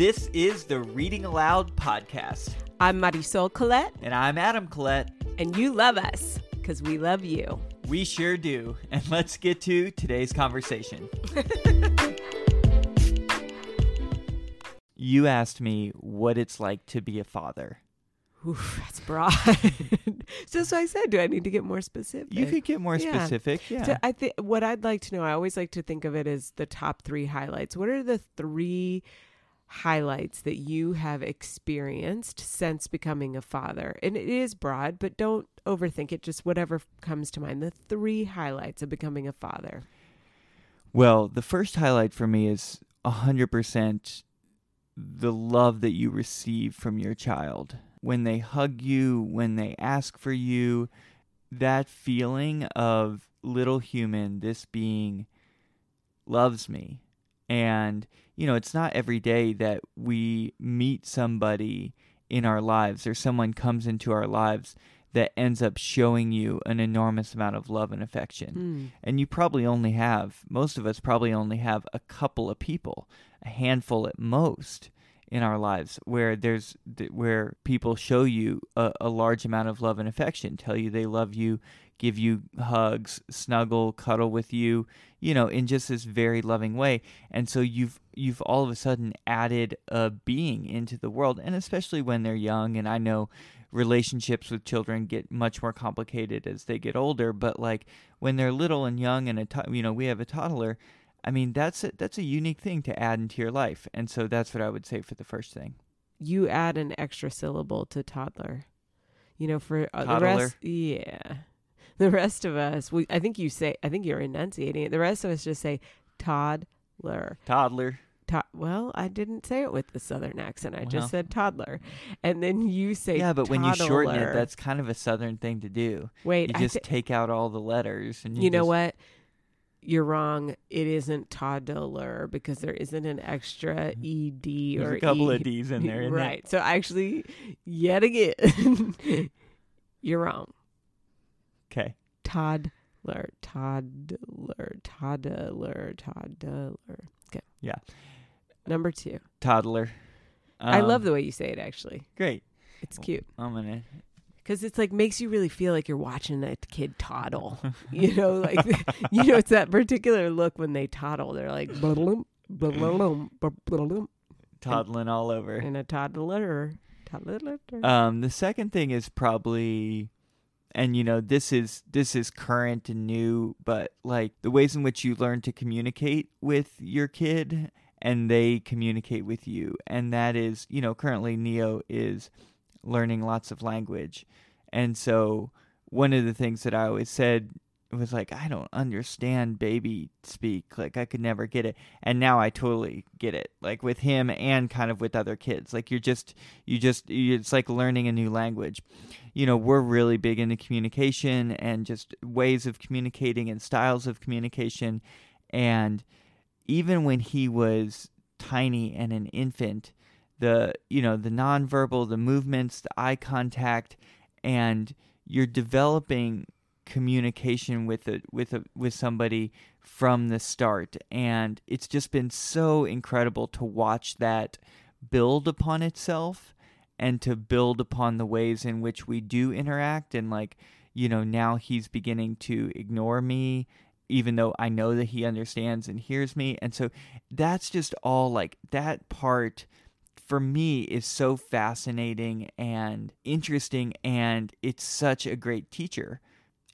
This is the Reading Aloud podcast. I'm Marisol Colette, And I'm Adam Collette. and you love us because we love you. We sure do. And let's get to today's conversation. you asked me what it's like to be a father. Oof, that's broad. so, so I said, do I need to get more specific? You could get more Yeah. specific. Yeah. So I think what I'd like to know, I always like to think of it as the top three highlights. What are the three highlights that you have experienced since becoming a father? And it is broad, but don't overthink it. Just whatever comes to mind. The three highlights of becoming a father. Well, the first highlight for me is 100% the love that you receive from your child. When they hug you, when they ask for you, that feeling of little human, this being loves me. And, you know, it's not every day that we meet somebody in our lives or someone comes into our lives that ends up showing you an enormous amount of love and affection Hmm. and you probably only have most of us probably only have a couple of people a handful at most in our lives where there's where people show you a, a large amount of love and affection tell you they love you give you hugs snuggle cuddle with you you know in just this very loving way. And so you've you've all of a sudden added a being into the world and especially when they're young and i know relationships with children get much more complicated as they get older but like when they're little and young and a to- you know we have a toddler i mean that's a, that's a unique thing to add into your life and so that's what i would say for the first thing you add an extra syllable to toddler. You know, for uh, the Toddler. rest, yeah, the rest of us, we I think you say, I think you're enunciating it. The rest of us just say toddler. toddler To- well, I didn't say it with the southern accent. I Well. just said toddler, and then you say yeah but when you shorten it that's kind of a southern thing to do wait. you just thi- take out all the letters and you, you know just- what? You're wrong. It isn't toddler because there isn't an extra ed Mm-hmm. there's or a couple E. of d's in there right. So actually, yet again, you're wrong. okay Toddler, toddler, toddler, toddler. Okay. Yeah. Number two. toddler I Um, love the way you say it. Actually, great it's cute i'm gonna because it's like makes you really feel like you're watching a kid toddle. you know, like you know, it's that particular look when they toddle. They're like toddling all over and a toddler, toddler. Um, the second thing is probably, and you know, this is this is current and new, but like the ways in which you learn to communicate with your kid and they communicate with you, and that is, you know, currently Neo is learning lots of language, and so one of the things that I always said was like, I don't understand baby speak, like I could never get it, and now I totally get it, like with him and kind of with other kids, like you're just you just it's like learning a new language. You know we're really big into communication and just ways of communicating and styles of communication. And even when he was tiny and an infant the you know the nonverbal the movements the eye contact and you're developing communication with a with a with somebody from the start. And it's just been so incredible to watch that build upon itself and to build upon the ways in which we do interact. And like you know now he's beginning to ignore me even though I know that he understands and hears me. And so that's just all like that part for me is so fascinating and interesting and it's such a great teacher.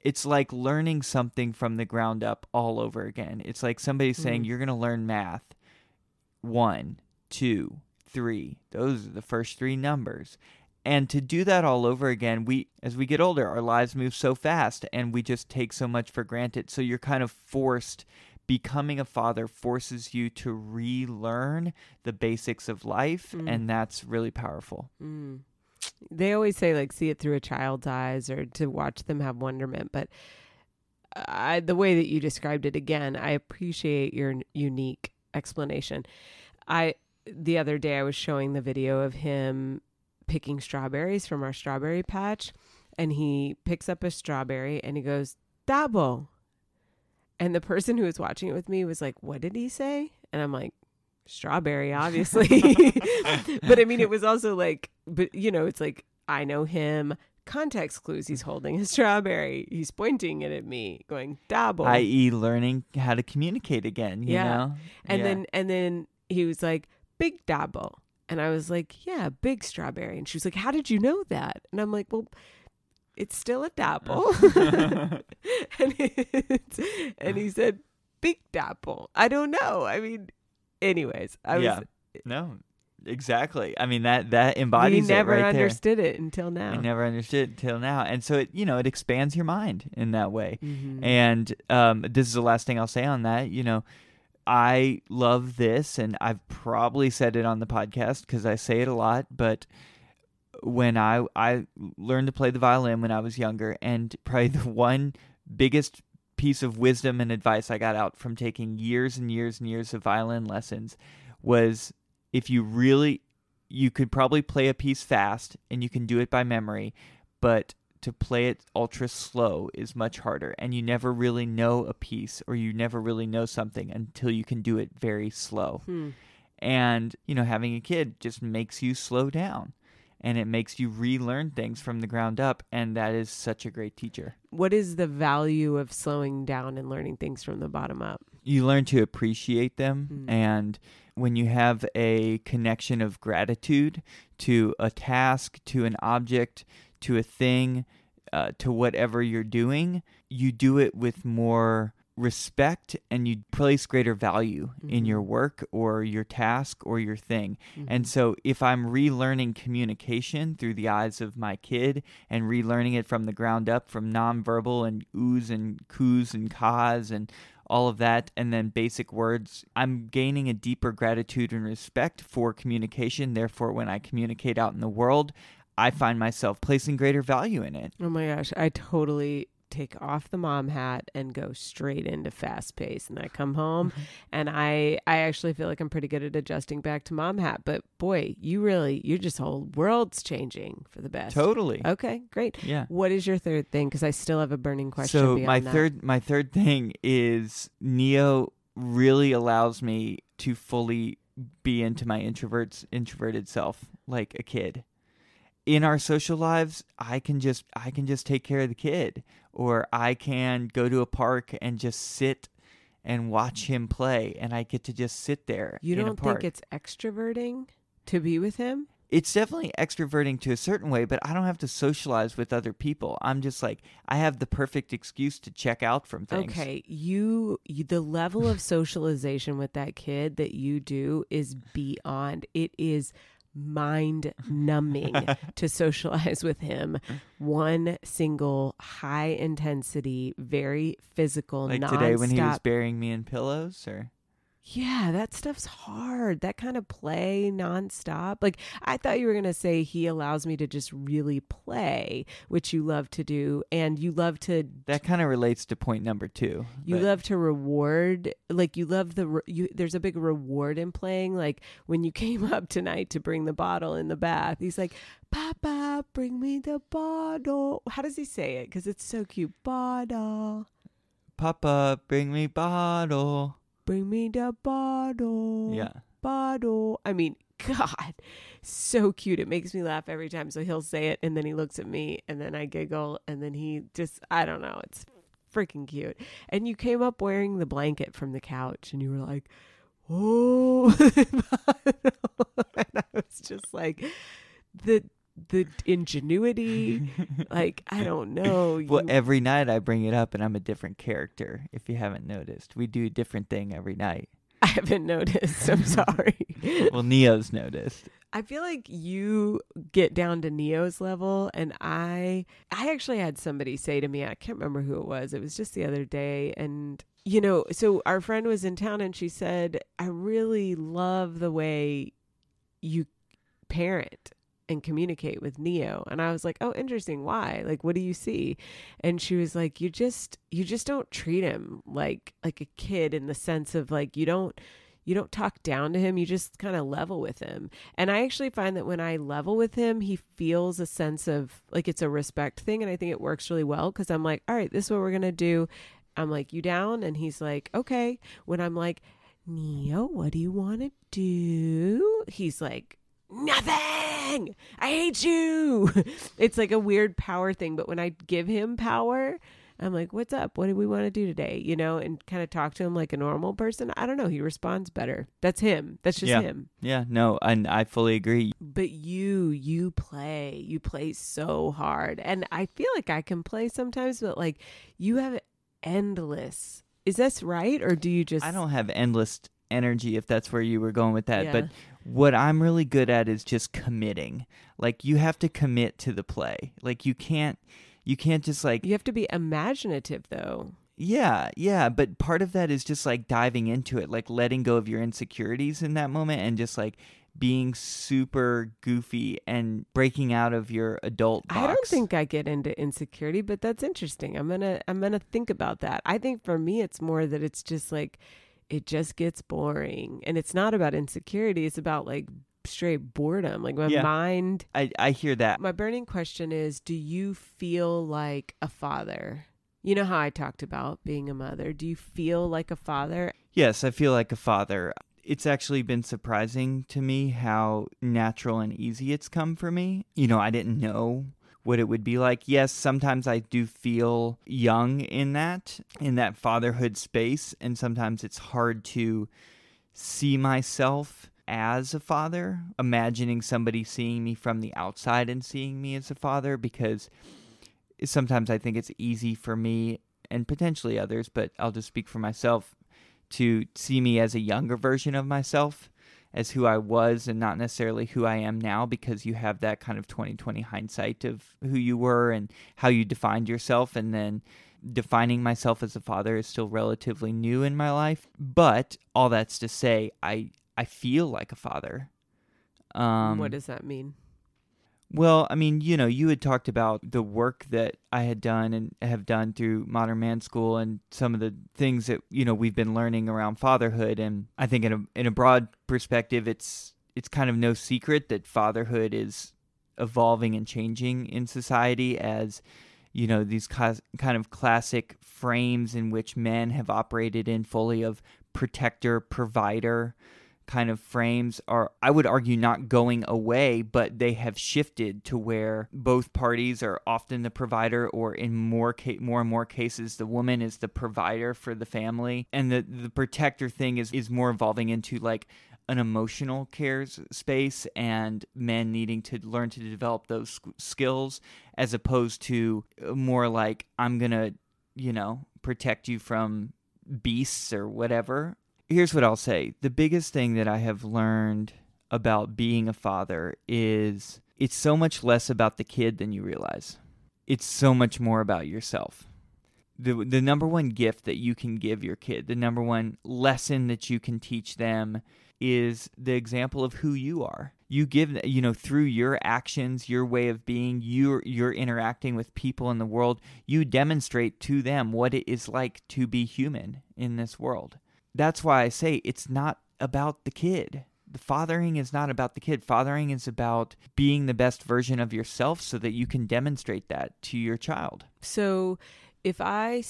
It's like learning something from the ground up all over again. It's like somebody saying Mm. you're going to learn math. One two three. Those are the first three numbers. And to do that all over again we as we get older our lives move so fast and we just take so much for granted. So you're kind of forced becoming a father forces you to relearn the basics of life Mm. and that's really powerful Mm. They always say like see it through a child's eyes or to watch them have wonderment, but I, the way that you described it again, I appreciate your unique explanation. I the other day I was showing the video of him picking strawberries from our strawberry patch and he picks up a strawberry and he goes, "Dabo." And the person who was watching it with me was like, "What did he say?" And I'm like, strawberry, obviously. but I mean, it was also like, but you know, it's like I know him. Context clues. He's holding a strawberry. He's pointing it at me, going dabble. i.e., learning how to communicate again. You Yeah. know, and Yeah. then and then he was like, big dabble. And I was like, yeah, big strawberry. And she was like, how did you know that? And I'm like, well, it's still a dabble. and, and he said, big dabble. I don't know. I mean, anyways, I was. yeah, no, exactly. I mean that that We embodies never it right there. understood it until now. I never understood it till now, and so it you know it expands your mind in that way. Mhm. And um, this is the last thing I'll say on that. You know, I love this, and I've probably said it on the podcast because I say it a lot. But when I I learned to play the violin when I was younger, and probably the one biggest piece of wisdom and advice I got out from taking years and years and years of violin lessons was if you really you could probably play a piece fast and you can do it by memory, but to play it ultra slow is much harder and you never really know a piece or you never really know something until you can do it very slow. Hmm. And, you know, having a kid just makes you slow down and it makes you relearn things from the ground up and that is such a great teacher. What is the value of slowing down and learning things from the bottom up? you learn to appreciate them Mm. and when you have a connection of gratitude to a task to an object to a thing uh, to whatever you're doing you do it with more respect and you place greater value in Mhm. your work or your task or your thing Mm-hmm. and so if I'm relearning communication through the eyes of my kid and relearning it from the ground up from nonverbal and oohs and coos and caws and all of that and then basic words, I'm gaining a deeper gratitude and respect for communication. Therefore, when I communicate out in the world, I find myself placing greater value in it. Oh my gosh, I totally take off the mom hat and go straight into fast pace and I come home mm-hmm. and I I actually feel like I'm pretty good at adjusting back to mom hat, but boy, you really your just whole world's changing for the best. Totally. Okay, great. Yeah. What is your third thing cuz I still have a burning question So my that. third my third thing is Neo really allows me to fully be into my introverts introverted self like a kid. In our social lives, I can just I can just take care of the kid or I can go to a park and just sit and watch him play and I get to just sit there You don't think it's extroverting to be with him? it's definitely extroverting to a certain way, but I don't have to socialize with other people. I'm just like I have the perfect excuse to check out from things. Okay, you, you the level of socialization with that kid that you do is beyond. It is mind numbing to socialize with him. One single high intensity, very physical, Like nonstop. today when he was burying me in pillows or yeah, that stuff's hard. That kind of play nonstop. Like I thought you were gonna say he allows me to just really play, which you love to do, and you love to that kind of relates to point number 2. You but- love to reward, like you love the re- you. There's a big reward in playing. Like when you came up tonight to bring the bottle in the bath, he's like, "Papa, bring me the bottle." How does he say it? Because it's so cute. Bottle, Papa, bring me bottle. Bring me the bottle. Yeah. bottle. I mean, God, so cute. It makes me laugh every time. So he'll say it, and then he looks at me, and then I giggle, and then he just, I don't know, it's freaking cute. And you came up wearing the blanket from the couch, and you were like, oh, and I was just like, the the ingenuity, like I don't know. Well, every night I bring it up and I'm a different character. If you haven't noticed, we do a different thing every night. I haven't noticed. I'm sorry. Well, Neo's noticed. I feel like you get down to Neo's level and I I actually had somebody say to me, I can't remember who it was. It was just the other day and you know, so our friend was in town and she said, "I really love the way you parent and communicate with Neo." And I was like, "Oh, interesting. Why? Like what do you see?" And she was like, "You just you just don't treat him like like a kid in the sense of like you don't you don't talk down to him you just kind of level with him and i actually find that when i level with him he feels a sense of like it's a respect thing and i think it works really well because i'm like all right this is what we're gonna do i'm like you down and he's like okay when i'm like Neo, what do you want to do? He's like, nothing. I hate you. it's like a weird power thing. But when I give him power, I'm like, what's up? What do we want to do today? You know, and kind of talk to him like a normal person. I don't know. He responds better. That's him. That's just Yeah. him. Yeah, no, and I fully agree. But you, you play. You play so hard. And I feel like I can play sometimes, but like you have endless. Is this right? Or do you just. I don't have endless energy if that's where you were going with that, Yeah. but what I'm really good at is just committing. Like you have to commit to the play. Like you can't you can't just like You have to be imaginative, though. Yeah, yeah, but part of that is just like diving into it, like letting go of your insecurities in that moment and just like being super goofy and breaking out of your adult box. I don't think I get into insecurity, but that's interesting. I'm gonna I'm gonna think about that. I think for me, it's more that it's just like it just gets boring, and it's not about insecurity. It's about like straight boredom. Like my Yeah. mind. I I hear that. My burning question is: Do you feel like a father? You know how I talked about being a mother. Do you feel like a father? Yes, I feel like a father. It's actually been surprising to me how natural and easy it's come for me. You know, I didn't know what it would be like. Yes, sometimes I do feel young in that, in that fatherhood space, and sometimes it's hard to see myself as a father, imagining somebody seeing me from the outside and seeing me as a father because sometimes I think it's easy for me and potentially others, but I'll just speak for myself to see me as a younger version of myself, as who I was and not necessarily who I am now because you have that kind of 2020 hindsight of who you were and how you defined yourself. And then defining myself as a father is still relatively new in my life. But all that's to say I I feel like a father. Um what does that mean? Well, I mean, you know, you had talked about the work that I had done and have done through Modern Man School and some of the things that, you know, we've been learning around fatherhood. And I think in a in a broad perspective it's it's kind of no secret that fatherhood is evolving and changing in society as you know these kind of classic frames in which men have operated in fully of protector provider kind of frames are I would argue not going away but they have shifted to where both parties are often the provider or in more ca- more and more cases the woman is the provider for the family. And the the protector thing is is more evolving into like an emotional cares space and men needing to learn to develop those skills as opposed to uh, more like I'm to you know protect you from beasts or whatever here's what I'll say. The biggest thing that I have learned about being a father is it's so much less about the kid than you realize. It's so much more about yourself. The the number one gift that you can give your kid, the number one lesson that you can teach them is the example of who you are. You give you know through your actions, your way of being, you're you're interacting with people in the world, you demonstrate to them what it is like to be human in this world that's why I say it's not about the kid. The fathering is not about the kid. Fathering is about being the best version of yourself so that you can demonstrate that to your child. So, if I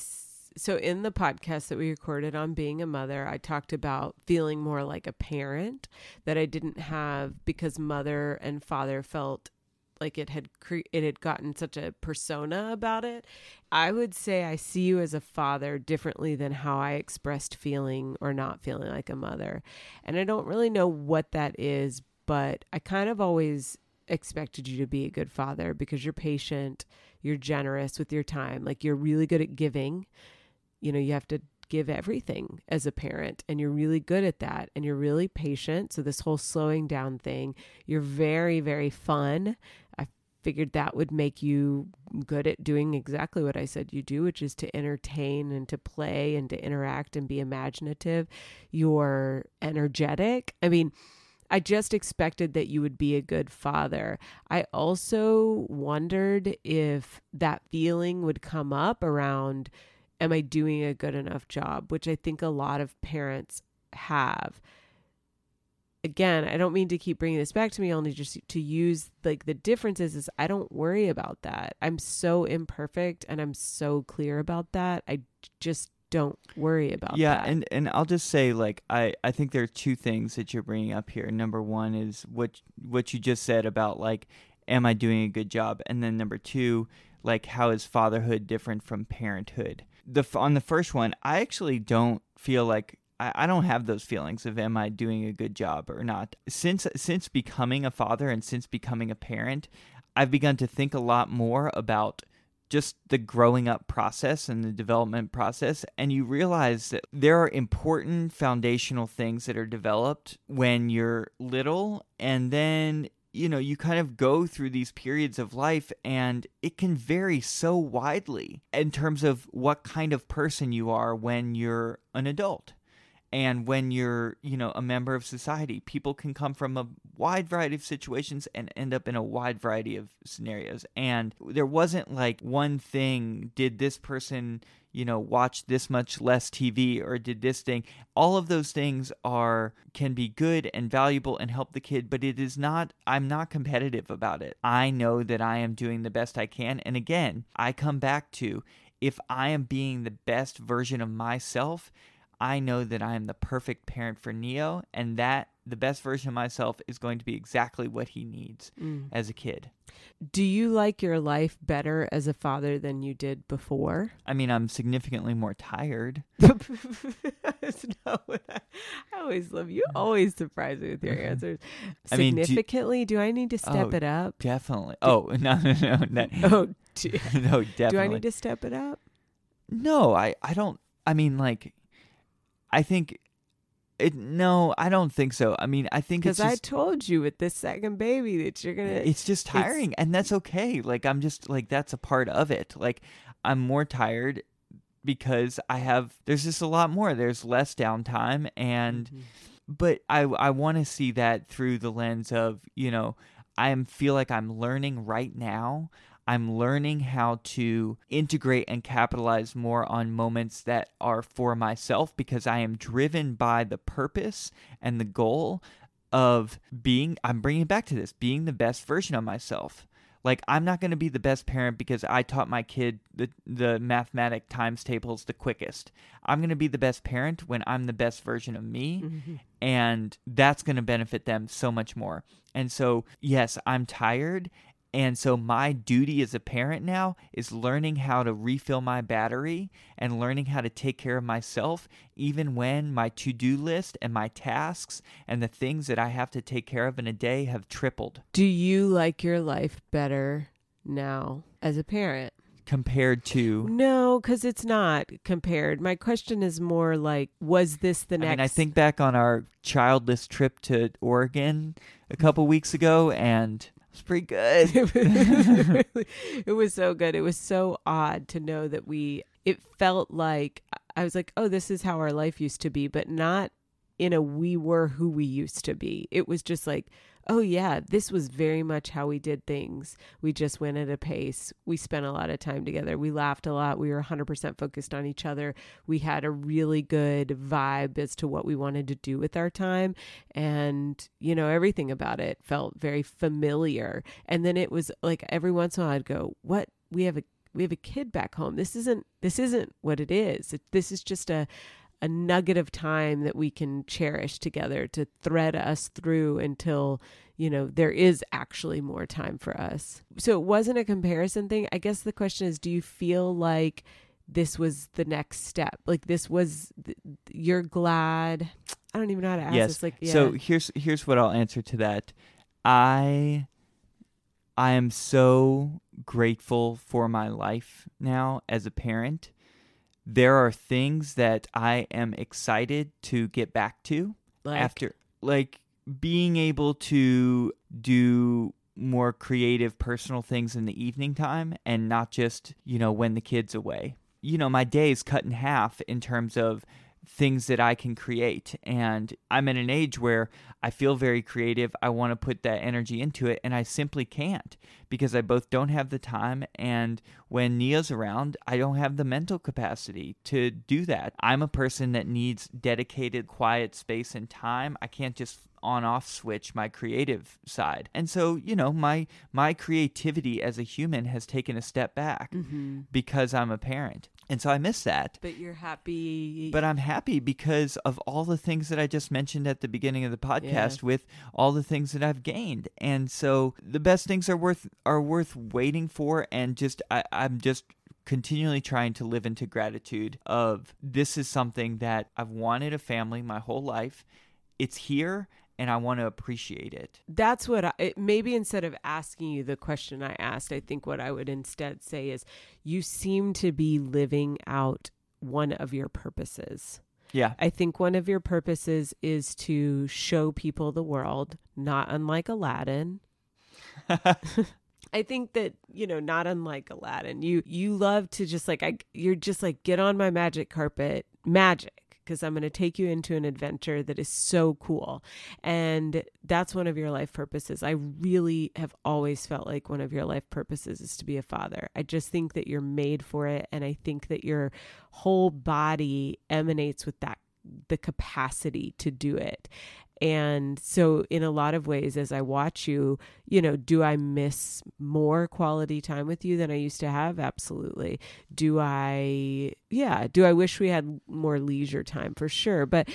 so in the podcast that we recorded on being a mother, I talked about feeling more like a parent that I didn't have because mother and father felt like it had cre- it had gotten such a persona about it. I would say I see you as a father differently than how I expressed feeling or not feeling like a mother. And I don't really know what that is, but I kind of always expected you to be a good father because you're patient, you're generous with your time, like you're really good at giving. You know, you have to give everything as a parent and you're really good at that and you're really patient. So this whole slowing down thing, you're very very fun. Figured that would make you good at doing exactly what I said you do, which is to entertain and to play and to interact and be imaginative. You're energetic. I mean, I just expected that you would be a good father. I also wondered if that feeling would come up around am I doing a good enough job, which I think a lot of parents have. Again, I don't mean to keep bringing this back to me, only just to use like the differences is I don't worry about that. I'm so imperfect and I'm so clear about that. I just don't worry about yeah that. and and i'll just say like i i think there are two things that you're bringing up here number one is what what you just said about like am i doing a good job and then number two like how is fatherhood different from parenthood the on the first one i actually don't feel like I don't have those feelings of am I doing a good job or not. Since since becoming a father and since becoming a parent, I've begun to think a lot more about just the growing up process and the development process. And you realize that there are important foundational things that are developed when you're little. And then you know you kind of go through these periods of life and it can vary so widely in terms of what kind of person you are when you're an adult and when you're you know a member of society people can come from a wide variety of situations and end up in a wide variety of scenarios. And there wasn't like one thing did this person you know watch this much less tv or did this thing? All of those things are can be good and valuable and help the kid but it is not i'm not competitive about it. I know that i am doing the best i can. And again i come back to if i am being the best version of myself I know that I am the perfect parent for Neo, and that the best version of myself is going to be exactly what he needs Mm. as a kid. Do you like your life better as a father than you did before? I mean, I'm significantly more tired. What I, always love. You always surprise me with your answers. I mean, do Significantly, do, I need to step Oh, it up? Definitely. Oh no, no, no, no, Oh, do, no, definitely. do I need to step it up? No, I, I don't. I mean, like, I think it. No, I don't think so. I mean, I think Because I told you with this second baby that you're gonna. it's just tiring, and that's okay. Like, I'm just like that's a part of it. Like, I'm more tired because I have. There's just a lot more. There's less downtime, and Mhm. but I I want to see that through the lens of you know I feel like I'm learning right now. I'm learning how to integrate and capitalize more on moments that are for myself because I am driven by the purpose and the goal of being I'm bringing it back to this being the best version of myself. Like I'm not going to be the best parent because I taught my kid the the mathematic times tables the quickest. I'm going to be the best parent when I'm the best version of me Mhm. and that's going to benefit them so much more. And so, yes, I'm tired. And so, my duty as a parent now is learning how to refill my battery and learning how to take care of myself, even when my to do list and my tasks and the things that I have to take care of in a day have tripled Do you like your life better now as a parent? compared to. No, because it's not compared. My question is more like, was this the next I mean, I think back on our childless trip to Oregon a couple weeks ago, and pretty good. it, was it was so good. It was so odd to know that we. It felt like I was like, oh, this is how our life used to be, but not in a we were who we used to be. It was just like, oh yeah, this was very much how we did things. We just went at a pace. We spent a lot of time together. We laughed a lot. We were 100% focused on each other. We had a really good vibe as to what we wanted to do with our time. And, you know, everything about it felt very familiar. And then it was like every once in a while I'd go, what? We have a we have a kid back home. This isn't this isn't what it is. This is just a a nugget of time that we can cherish together to thread us through until you know there is actually more time for us so it wasn't a comparison thing i guess the question is do you feel like this was the next step like this was th- you're glad i don't even know how to ask Yes. this like yeah So here's here's what I'll answer to that. I I am so grateful for my life now as a parent. There are things that I am excited to get back to like, after like being able to do more creative personal things in the evening time and not just, you know, when the kid's away. You know, my day is cut in half in terms of things that I can create. And I'm at an age where I feel very creative. I want to put that energy into it, and I simply can't because I both don't have the time. And when Neo's around, I don't have the mental capacity to do that. I'm a person that needs dedicated, quiet space and time. I can't just on off switch my creative side. And so, you know, my my creativity as a human has taken a step back Mhm. because I'm a parent. And so I miss that. But you're happy. But I'm happy because of all the things that I just mentioned at the beginning of the podcast yeah. with all the things that I've gained. And so the best things are worth are worth waiting for and just I, I'm just continually trying to live into gratitude of this is something that I've wanted a family my whole life. It's here and I want to appreciate it. That's what I it, maybe instead of asking you the question I asked, I think what I would instead say is you seem to be living out one of your purposes. Yeah. I think one of your purposes is to show people the world, not unlike Aladdin. I think that you know, not unlike Aladdin, you you love to just like I, you're just like get on my magic carpet, magic because I'm going to take you into an adventure that is so cool. And that's one of your life purposes. I really have always felt like one of your life purposes is to be a father. I just think that you're made for it. And I think that your whole body emanates with that the capacity to do it. And so, in a lot of ways, as I watch you, you know, do I miss more quality time with you than I used to have? Absolutely. Do I, yeah, do I wish we had more leisure time for sure? But,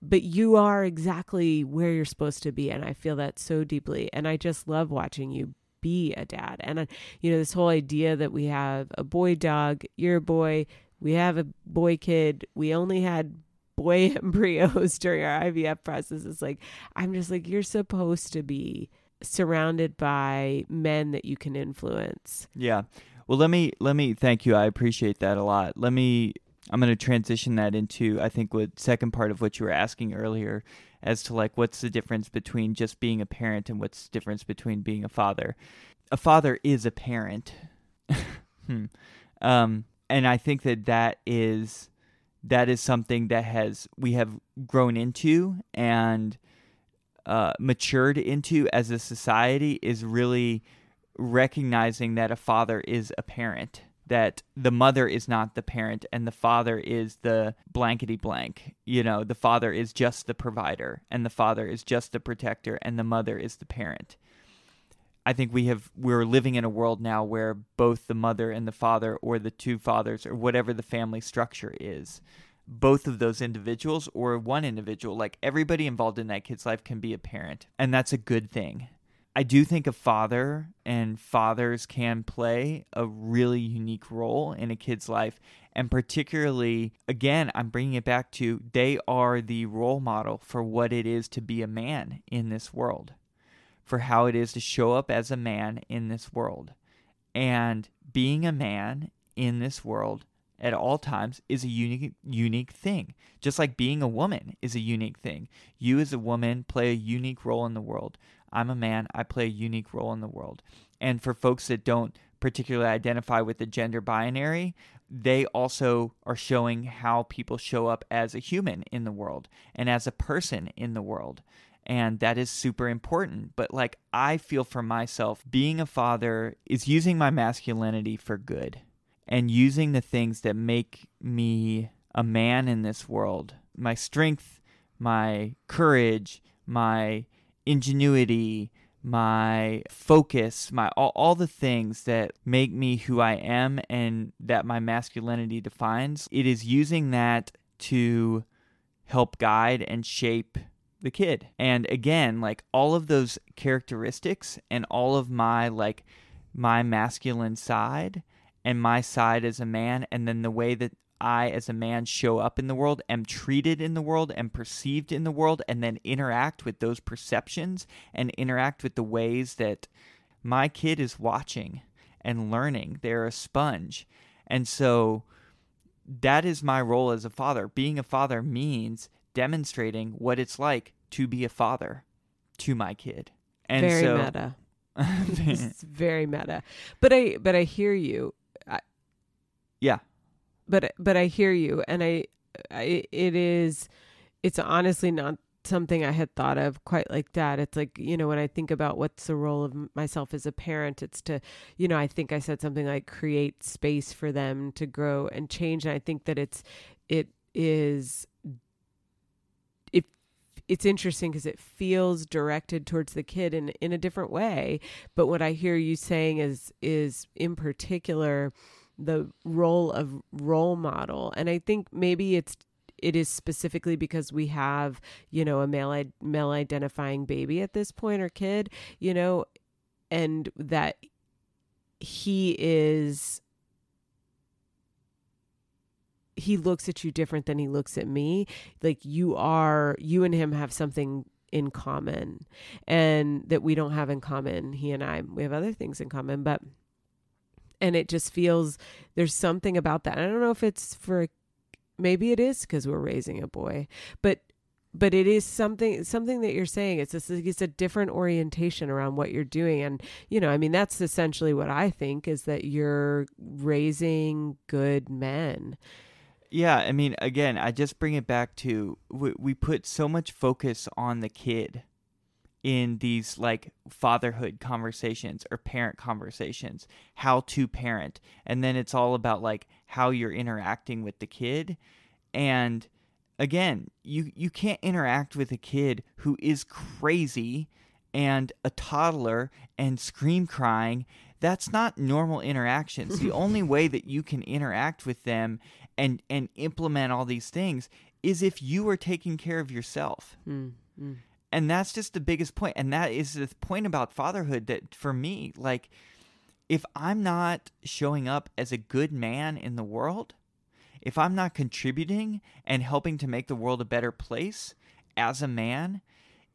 but you are exactly where you're supposed to be. And I feel that so deeply. And I just love watching you be a dad. And, uh, you know, this whole idea that we have a boy dog, you're a boy, we have a boy kid, we only had boy embryos during our IVF process. It's like, I'm just like, you're supposed to be surrounded by men that you can influence. Yeah. Well, let me let me thank you. I appreciate that a lot. Let me I'm going to transition that into I think what second part of what you were asking earlier as to like what's the difference between just being a parent and what's the difference between being a father. A father is a parent. hmm. um, and I think that that is that is something that has we have grown into and uh, matured into as a society is really recognizing that a father is a parent that the mother is not the parent and the father is the blankety blank. You know the father is just the provider and the father is just the protector and the mother is the parent I think we have we're living in a world now where both the mother and the father or the two fathers or whatever the family structure is both of those individuals or one individual like everybody involved in that kid's life can be a parent and that's a good thing I do think a father and fathers can play a really unique role in a kid's life. And particularly, again, I'm bringing it back to they are the role model for what it is to be a man in this world for how it is to show up as a man in this world. And being a man in this world at all times is a unique unique thing. Just like being a woman is a unique thing. You as a woman play a unique role in the world. I'm a man, I play a unique role in the world. And for folks that don't particularly identify with the gender binary, they also are showing how people show up as a human in the world and as a person in the world and that is super important. But like, I feel for myself, being a father is using my masculinity for good and using the things that make me a man in this world my strength, my courage, my ingenuity, my focus, my all, all the things that make me who I am and that my masculinity defines. It is using that to help guide and shape the kid. And again, like all of those characteristics and all of my like my masculine side and my side as a man and then the way that I as a man show up in the world, am treated in the world, am perceived in the world, and then interact with those perceptions and interact with the ways that my kid is watching and learning. They're a sponge. And so that is my role as a father. Being a father means demonstrating what it's like to be a father to my kid. And very so, meta. it's very meta. But I but I hear you. I, yeah. But but I hear you and I, I it is it's honestly not something I had thought of quite like that. It's like, you know, when I think about what's the role of myself as a parent, it's to, you know, I think I said something like create space for them to grow and change. And I think that it's, it is it's interesting because it feels directed towards the kid in in a different way. But what I hear you saying is is in particular the role of role model. And I think maybe it's it is specifically because we have, you know, a male male identifying baby at this point or kid, you know, and that he is he looks at you different than he looks at me. Like you are, you and him have something in common and that we don't have in common. He and I, we have other things in common, but, and it just feels there's something about that. I don't know if it's for, maybe it is because we're raising a boy, but but it is something something that you're saying it's a, it's a different orientation around what you're doing and you know i mean that's essentially what i think is that you're raising good men yeah, I mean, again, I just bring it back to we, we put so much focus on the kid in these like fatherhood conversations or parent conversations, how to parent. And then it's all about like how you're interacting with the kid. And again, you you can't interact with a kid who is crazy and a toddler and scream crying that's not normal interactions. the only way that you can interact with them and and implement all these things is if you are taking care of yourself. Mm, mm. And that's just the biggest point. And that is the point about fatherhood that for me, like if I'm not showing up as a good man in the world, if I'm not contributing and helping to make the world a better place as a man,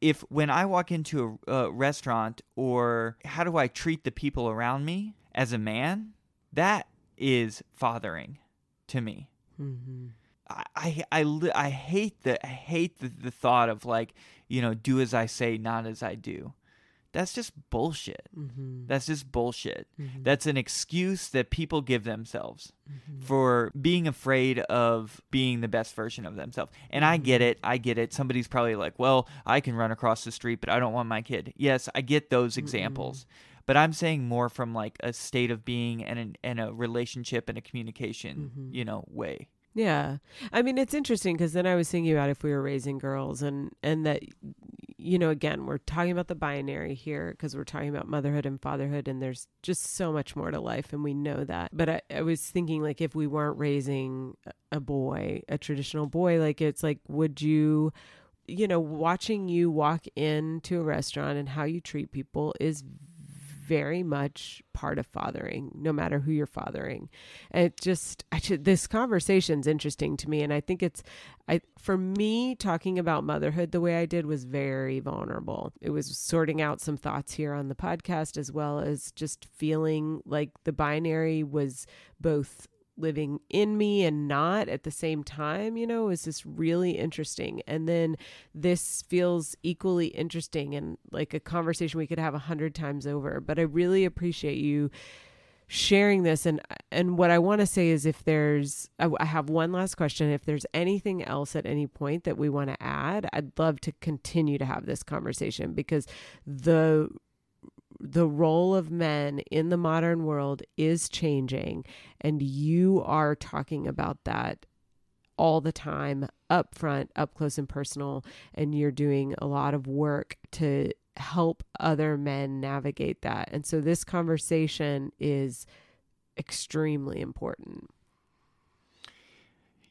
if when I walk into a, a restaurant or how do I treat the people around me as a man, that is fathering to me. Mm-hmm. I, I, I, I hate the I hate the, the thought of like you know do as I say not as I do that's just bullshit. Mm-hmm. That's just bullshit. Mm-hmm. That's an excuse that people give themselves mm-hmm. for being afraid of being the best version of themselves. And I get it. I get it. Somebody's probably like, well, I can run across the street, but I don't want my kid. Yes, I get those examples. But I'm saying more from like a state of being and, an, and a relationship and a communication, mm-hmm. you know, way. Yeah. I mean, it's interesting because then I was thinking about if we were raising girls and, and that, you know, again, we're talking about the binary here because we're talking about motherhood and fatherhood and there's just so much more to life and we know that. But I, I was thinking like if we weren't raising a boy, a traditional boy, like it's like, would you, you know, watching you walk into a restaurant and how you treat people is very much part of fathering, no matter who you're fathering. And it just, I should, this conversation's interesting to me, and I think it's, I for me talking about motherhood the way I did was very vulnerable. It was sorting out some thoughts here on the podcast as well as just feeling like the binary was both living in me and not at the same time, you know, is this really interesting. And then this feels equally interesting and like a conversation we could have a hundred times over. But I really appreciate you sharing this and and what I want to say is if there's I, I have one last question if there's anything else at any point that we want to add I'd love to continue to have this conversation because the the role of men in the modern world is changing, and you are talking about that all the time, up front, up close and personal, and you're doing a lot of work to help other men navigate that. And so this conversation is extremely important.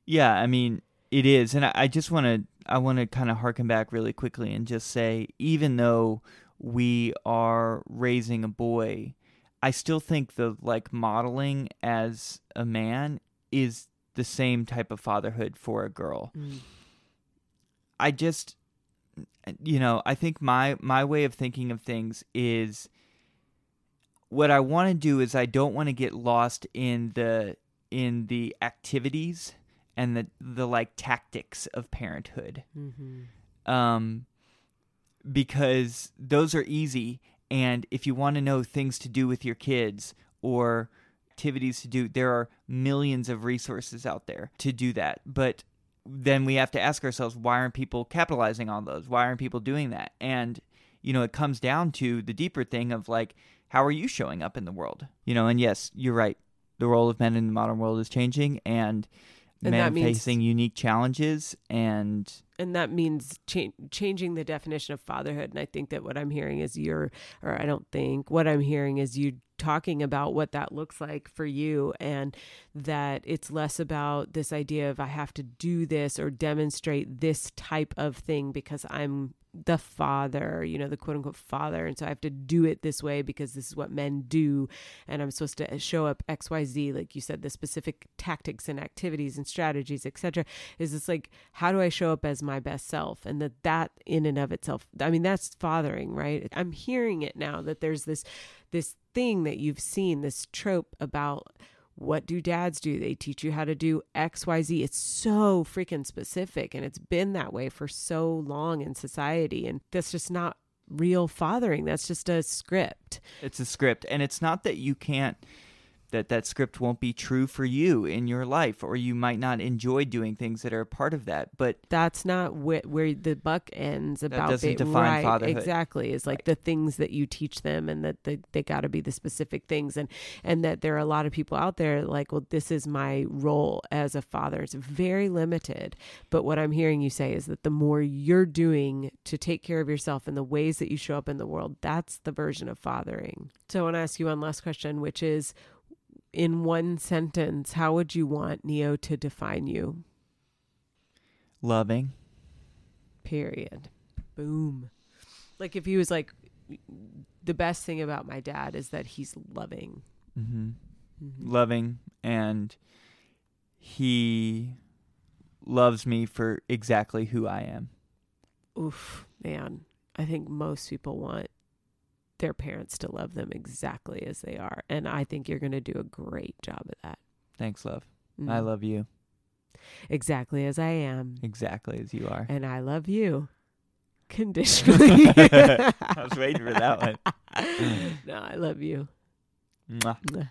Yeah, I mean, it is. And I, I just want to I want to kind of harken back really quickly and just say even though we are raising a boy, I still think the like modeling as a man is the same type of fatherhood for a girl. Mm. I just you know, I think my my way of thinking of things is what I want to do is I don't want to get lost in the in the activities and the the like tactics of parenthood. Mm-hmm. Um because those are easy. And if you want to know things to do with your kids or activities to do, there are millions of resources out there to do that. But then we have to ask ourselves, why aren't people capitalizing on those? Why aren't people doing that? And, you know, it comes down to the deeper thing of like, how are you showing up in the world? You know, and yes, you're right. The role of men in the modern world is changing. And, and men facing unique challenges and and that means cha- changing the definition of fatherhood. And i think that what i'm hearing is you're or i don't think what i'm hearing is you talking about what that looks like for you and that it's less about this idea of I have to do this or demonstrate this type of thing because I'm the father, you know, the quote unquote father. And so I have to do it this way because this is what men do. And I'm supposed to show up XYZ, like you said, the specific tactics and activities and strategies, etc. Is this like, how do I show up as my best self? And that that in and of itself, I mean, that's fathering, right? I'm hearing it now that there's this, this thing that you've seen, this trope about what do dads do? They teach you how to do XYZ. It's so freaking specific and it's been that way for so long in society. And that's just not real fathering. That's just a script. It's a script. And it's not that you can't that that script won't be true for you in your life or you might not enjoy doing things that are a part of that but that's not wh- where the buck ends about that doesn't ba- define right, fatherhood. exactly. Is like Right. the things that you teach them and that they, they got to be the specific things and and that there are a lot of people out there like well this is my role as a father. It's very limited but what i'm hearing you say is that the more you're doing to take care of yourself and the ways that you show up in the world that's the version of fathering. So i want to ask you one last question which is in one sentence how would you want Neo to define you? Loving. Period. Boom. Like if he was like the best thing about my dad is that he's loving. Hmm Mhm. loving and he loves me for exactly who I am. Oof man. I think most people want their parents to love them exactly as they are. And i think you're going to do a great job of that. Thanks love. I Mhm. love you. Exactly as i am. Exactly as you are. And i love you conditionally. I was waiting for that one. no i love you. Mwah.